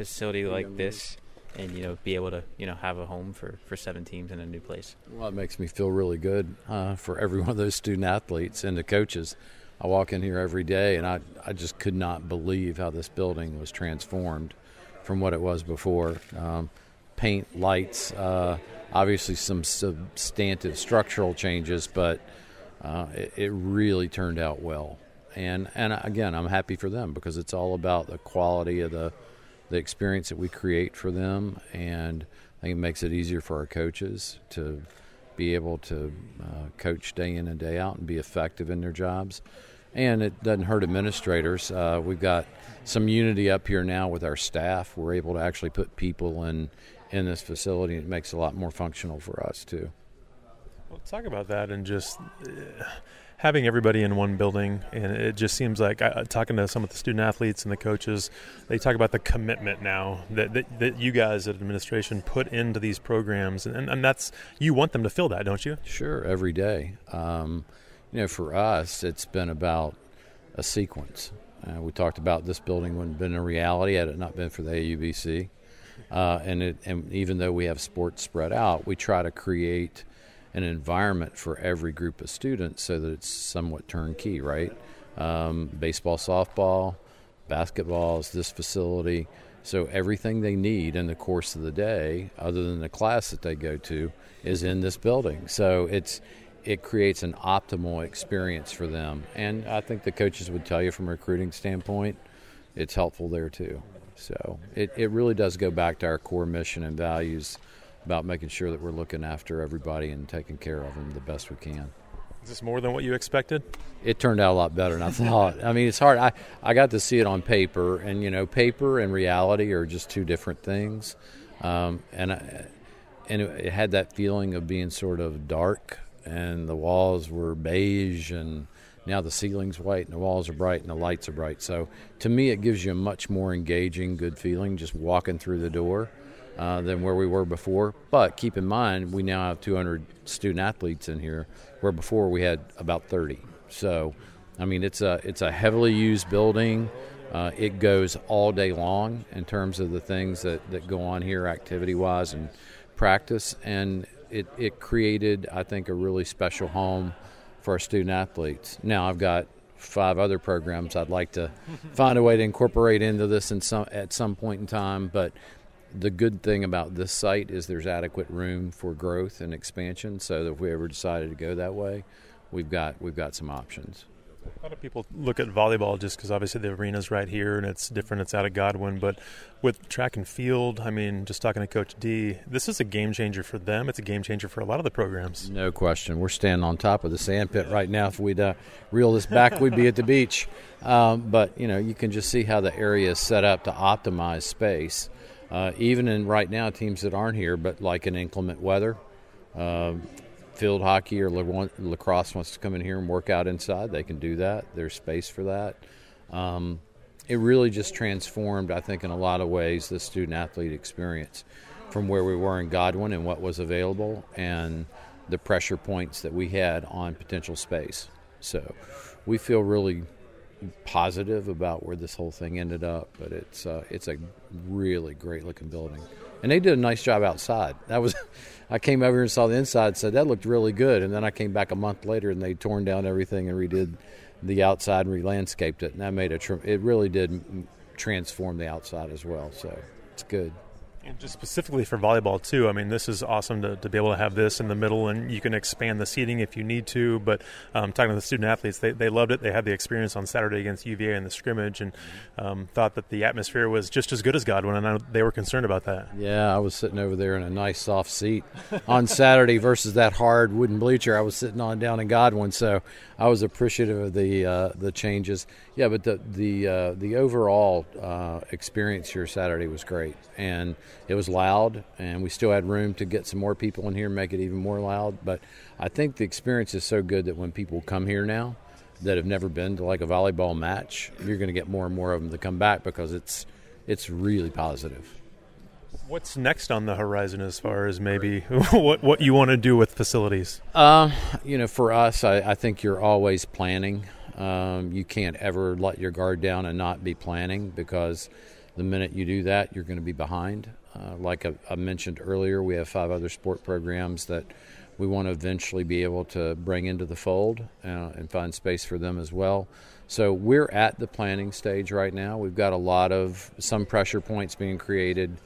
facility like this and you know be able to you know have a home for for seven teams in a new place. Well, it makes me feel really good uh, for every one of those student athletes and the coaches. I walk in here every day, and I I just could not believe how this building was transformed from what it was before. Um, paint, lights, uh, obviously some substantive structural changes, but uh, it, it really turned out well. And and again, I'm happy for them because it's all about the quality of the the experience that we create for them, and I think it makes it easier for our coaches to be able to uh, coach day in and day out and be effective in their jobs. And it doesn't hurt administrators. Uh, we've got some unity up here now with our staff. We're able to actually put people in in this facility. It makes it a lot more functional for us too. Well, talk about that and just. Uh, having everybody in one building, and it just seems like uh, talking to some of the student athletes and the coaches, they talk about the commitment now that, that, that you guys at administration put into these programs, and, and that's you want them to feel that, don't you? Sure, every day. Um, you know, for us, it's been about a sequence. Uh, we talked about this building wouldn't have been a reality had it not been for the AUBC. Uh, and, it, and even though we have sports spread out, we try to create an environment for every group of students so that it's somewhat turnkey, right? Um, baseball, softball, basketball is this facility. So everything they need in the course of the day, other than the class that they go to, is in this building. So it's it creates an optimal experience for them. And I think the coaches would tell you from a recruiting standpoint, it's helpful there too. So it, it really does go back to our core mission and values about making sure that we're looking after everybody and taking care of them the best we can. Is this more than what you expected? It turned out a lot better than I thought. I mean, it's hard. I, I got to see it on paper, and you know, paper and reality are just two different things. Um, and I, and it, it had that feeling of being sort of dark, and the walls were beige, and now the ceiling's white, and the walls are bright, and the lights are bright. So to me, it gives you a much more engaging, good feeling just walking through the door. Uh, than where we were before. But keep in mind, we now have 200 student athletes in here, where before we had about 30. So, I mean, it's a it's a heavily used building. Uh, it goes all day long in terms of the things that, that go on here, activity wise and practice. And it, it created, I think, a really special home for our student athletes. Now, I've got five other programs I'd like to find a way to incorporate into this in some, at some point in time, but the good thing about this site is there's adequate room for growth and expansion. So that if we ever decided to go that way, we've got we've got some options. A lot of people look at volleyball just because obviously the arena's right here and it's different. It's out of Godwin, but with track and field, I mean, just talking to Coach D, this is a game changer for them. It's a game changer for a lot of the programs. No question. We're standing on top of the sand pit right now. If we'd uh, reel this back, we'd be at the beach. Um, but you know, you can just see how the area is set up to optimize space uh, even in right now teams that aren't here, but like in inclement weather, uh, field hockey or lacrosse wants to come in here and work out inside, they can do that. There's space for that. Um, it really just transformed, I think, in a lot of ways, the student athlete experience from where we were in Godwin and what was available and the pressure points that we had on potential space. So we feel really positive about where this whole thing ended up, but it's uh, it's a really great looking building, and they did a nice job outside. That was, I came over and saw the inside, said that looked really good, and then I came back a month later and they torn down everything and redid the outside and re-landscaped it, and that made a tr- it really did transform the outside as well. So it's good. And just specifically for volleyball too, I mean, this is awesome to, to be able to have this in the middle, and you can expand the seating if you need to. But um, talking to the student athletes, they, they loved it. They had the experience on Saturday against UVA in the scrimmage, and um, thought that the atmosphere was just as good as Godwin, and I, they were concerned about that. Yeah, I was sitting over there in a nice soft seat on Saturday versus that hard wooden bleacher I was sitting on down in Godwin, so I was appreciative of the uh, the changes. Yeah, but the the uh, the overall uh, experience here Saturday was great, and it was loud, and we still had room to get some more people in here and make it even more loud. But I think the experience is so good that when people come here now that have never been to like a volleyball match, you're going to get more and more of them to come back because it's it's really positive. What's next on the horizon as far as maybe what what you want to do with facilities? Uh, you know, for us, I, I think you're always planning. Um, you can't ever let your guard down and not be planning because the minute you do that, you're going to be behind. Uh, like I, I, mentioned earlier, we have five other sport programs that we want to eventually be able to bring into the fold uh, and find space for them as well. So we're at the planning stage right now. We've got a lot of some pressure points being created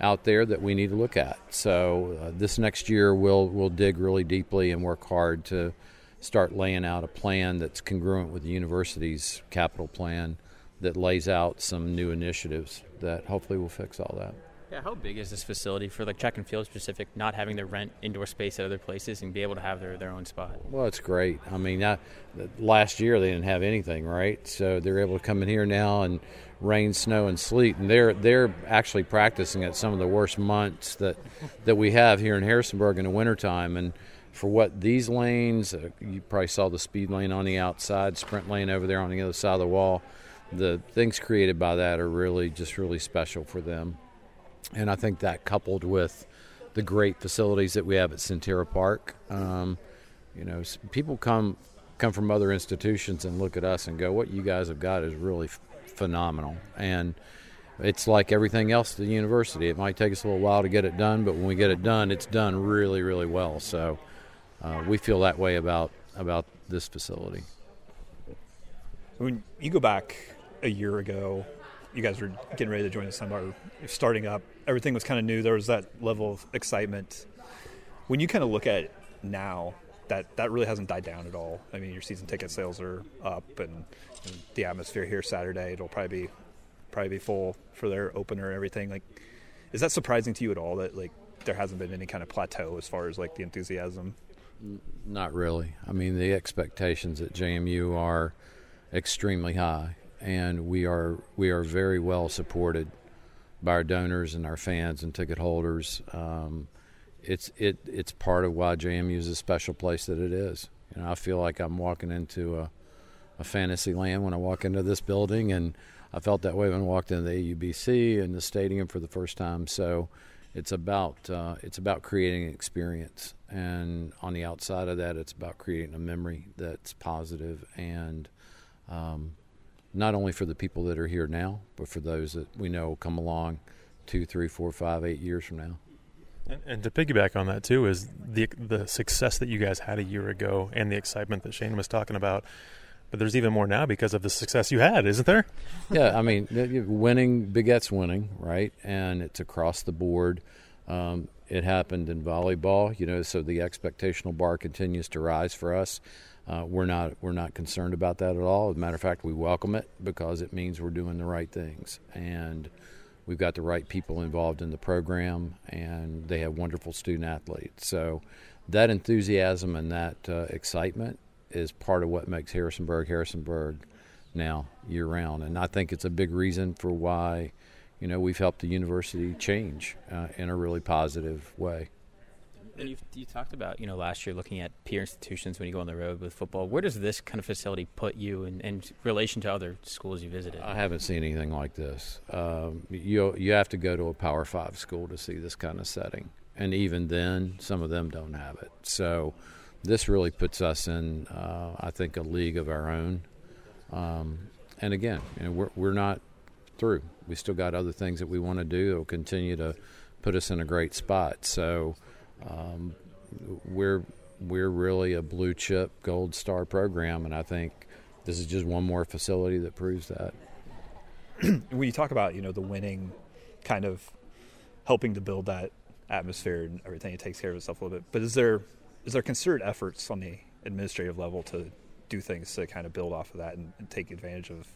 out there that we need to look at. So uh, this next year we'll we'll dig really deeply and work hard to start laying out a plan that's congruent with the university's capital plan that lays out some new initiatives that hopefully will fix all that. Yeah, how big is this facility for like track and field specific, not having to rent indoor space at other places and be able to have their, their own spot? Well, it's great. I mean, I, last year they didn't have anything, right? So they're able to come in here now and rain, snow, and sleet, and they're they're actually practicing at some of the worst months that that we have here in Harrisonburg in the wintertime. And for what these lanes, uh, you probably saw the speed lane on the outside, sprint lane over there on the other side of the wall. The things created by that are really just really special for them. And I think that coupled with the great facilities that we have at Sentara Park, um, you know, people come come from other institutions and look at us and go, "What you guys have got is really f- phenomenal." And it's like everything else at the university. It might take us a little while to get it done, but when we get it done, it's done really, really well. So uh, we feel that way about about this facility. When you go back a year ago, you guys were getting ready to join the Sun Belt, starting up. Everything was kind of new. There was that level of excitement. When you kind of look at it now, that that really hasn't died down at all. I mean, your season ticket sales are up, and, and the atmosphere here Saturday it'll probably be probably be full for their opener and everything. Like, is that surprising to you at all that like there hasn't been any kind of plateau as far as like the enthusiasm? Not really. I mean, the expectations at JMU are extremely high and we are we are very well supported by our donors and our fans and ticket holders. Um, it's it it's part of why JMU is a special place that it is. You know, I feel like I'm walking into a, a fantasy land when I walk into this building, and I felt that way when I walked into the AUBC and the stadium for the first time. So it's about uh, it's about creating an experience, and on the outside of that, it's about creating a memory that's positive and um, not only for the people that are here now, but for those that we know will come along two, three, four, five, eight years from now. And, and, to piggyback on that too is the the success that you guys had a year ago and the excitement that Shane was talking about. But there's even more now because of the success you had, isn't there? yeah, I mean, winning begets winning, right? And it's across the board. Um, it happened in volleyball, you know, so the expectational bar continues to rise for us. Uh, we're not we're not concerned about that at all. As a matter of fact, we welcome it because it means we're doing the right things, and we've got the right people involved in the program, and they have wonderful student athletes. So that enthusiasm and that uh, excitement is part of what makes Harrisonburg Harrisonburg now year round, and I think it's a big reason for why you know we've helped the university change uh, in a really positive way. And you you talked about you know last year looking at peer institutions when you go on the road with football. Where does this kind of facility put you in, in relation to other schools you visited? I haven't seen anything like this. Um, you you have to go to a Power Five school to see this kind of setting, and even then, some of them don't have it. So this really puts us in, uh, I think, a league of our own. Um, and again, you know, we're we're not through. We still got other things that we want to do that will continue to put us in a great spot. So um, we're we're really a blue chip gold star program, and I think this is just one more facility that proves that. when you talk about you know the winning, kind of helping to build that atmosphere and everything, it takes care of itself a little bit. But is there is there concerted efforts on the administrative level to do things to kind of build off of that and, and take advantage of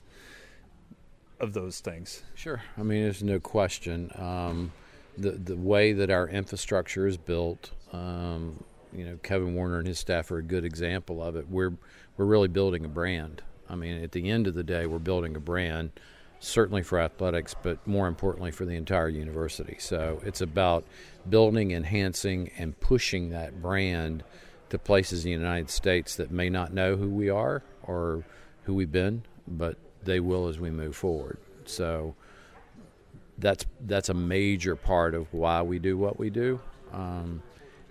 of those things? Sure. I mean, there's no question. Um, the the way that our infrastructure is built. Um, you know, Kevin Warner and his staff are a good example of it. We're we're really building a brand. I mean, at the end of the day, we're building a brand, certainly for athletics, but more importantly for the entire university. So it's about building, enhancing, and pushing that brand to places in the United States that may not know who we are or who we've been, but they will as we move forward. So that's that's a major part of why we do what we do. Um,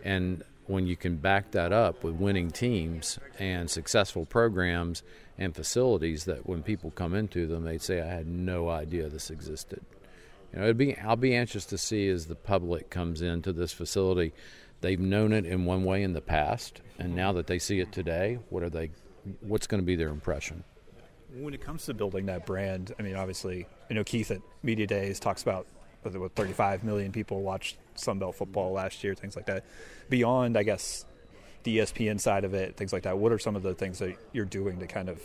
and when you can back that up with winning teams and successful programs and facilities, that when people come into them, they'd say, "I had no idea this existed." you know, be I'll be anxious to see as the public comes into this facility. They've known it in one way in the past, and now that they see it today, what are they? What's going to be their impression? When it comes to building that brand, I mean, obviously, you know, Keith at Media Days talks about what 35 million people watched Sunbelt football last year, things like that. Beyond, I guess, the ESPN side of it, things like that. What are some of the things that you're doing to kind of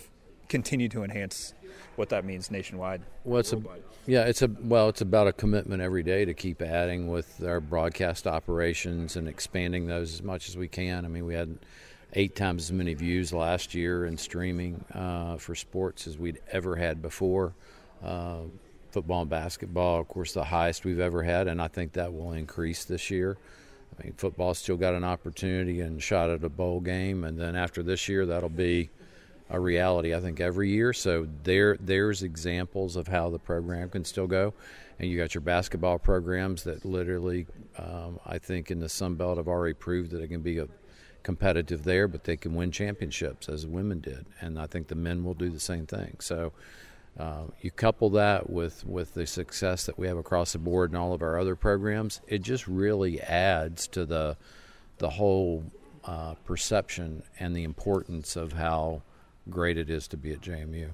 continue to enhance what that means nationwide? Well, it's a, yeah, it's a well, it's about a commitment every day to keep adding with our broadcast operations and expanding those as much as we can. I mean, we had eight times as many views last year in streaming uh, for sports as we'd ever had before. Uh, football and basketball, of course, the highest we've ever had, and I think that will increase this year. I mean, football still got an opportunity and shot at a bowl game, and then after this year, that'll be a reality. I think every year. So there, there's examples of how the program can still go, and you got your basketball programs that literally, um, I think, in the Sun Belt have already proved that it can be a competitive there, but they can win championships as women did, and I think the men will do the same thing. So. Uh, you couple that with, with the success that we have across the board in all of our other programs, it just really adds to the the whole uh, perception and the importance of how great it is to be at JMU.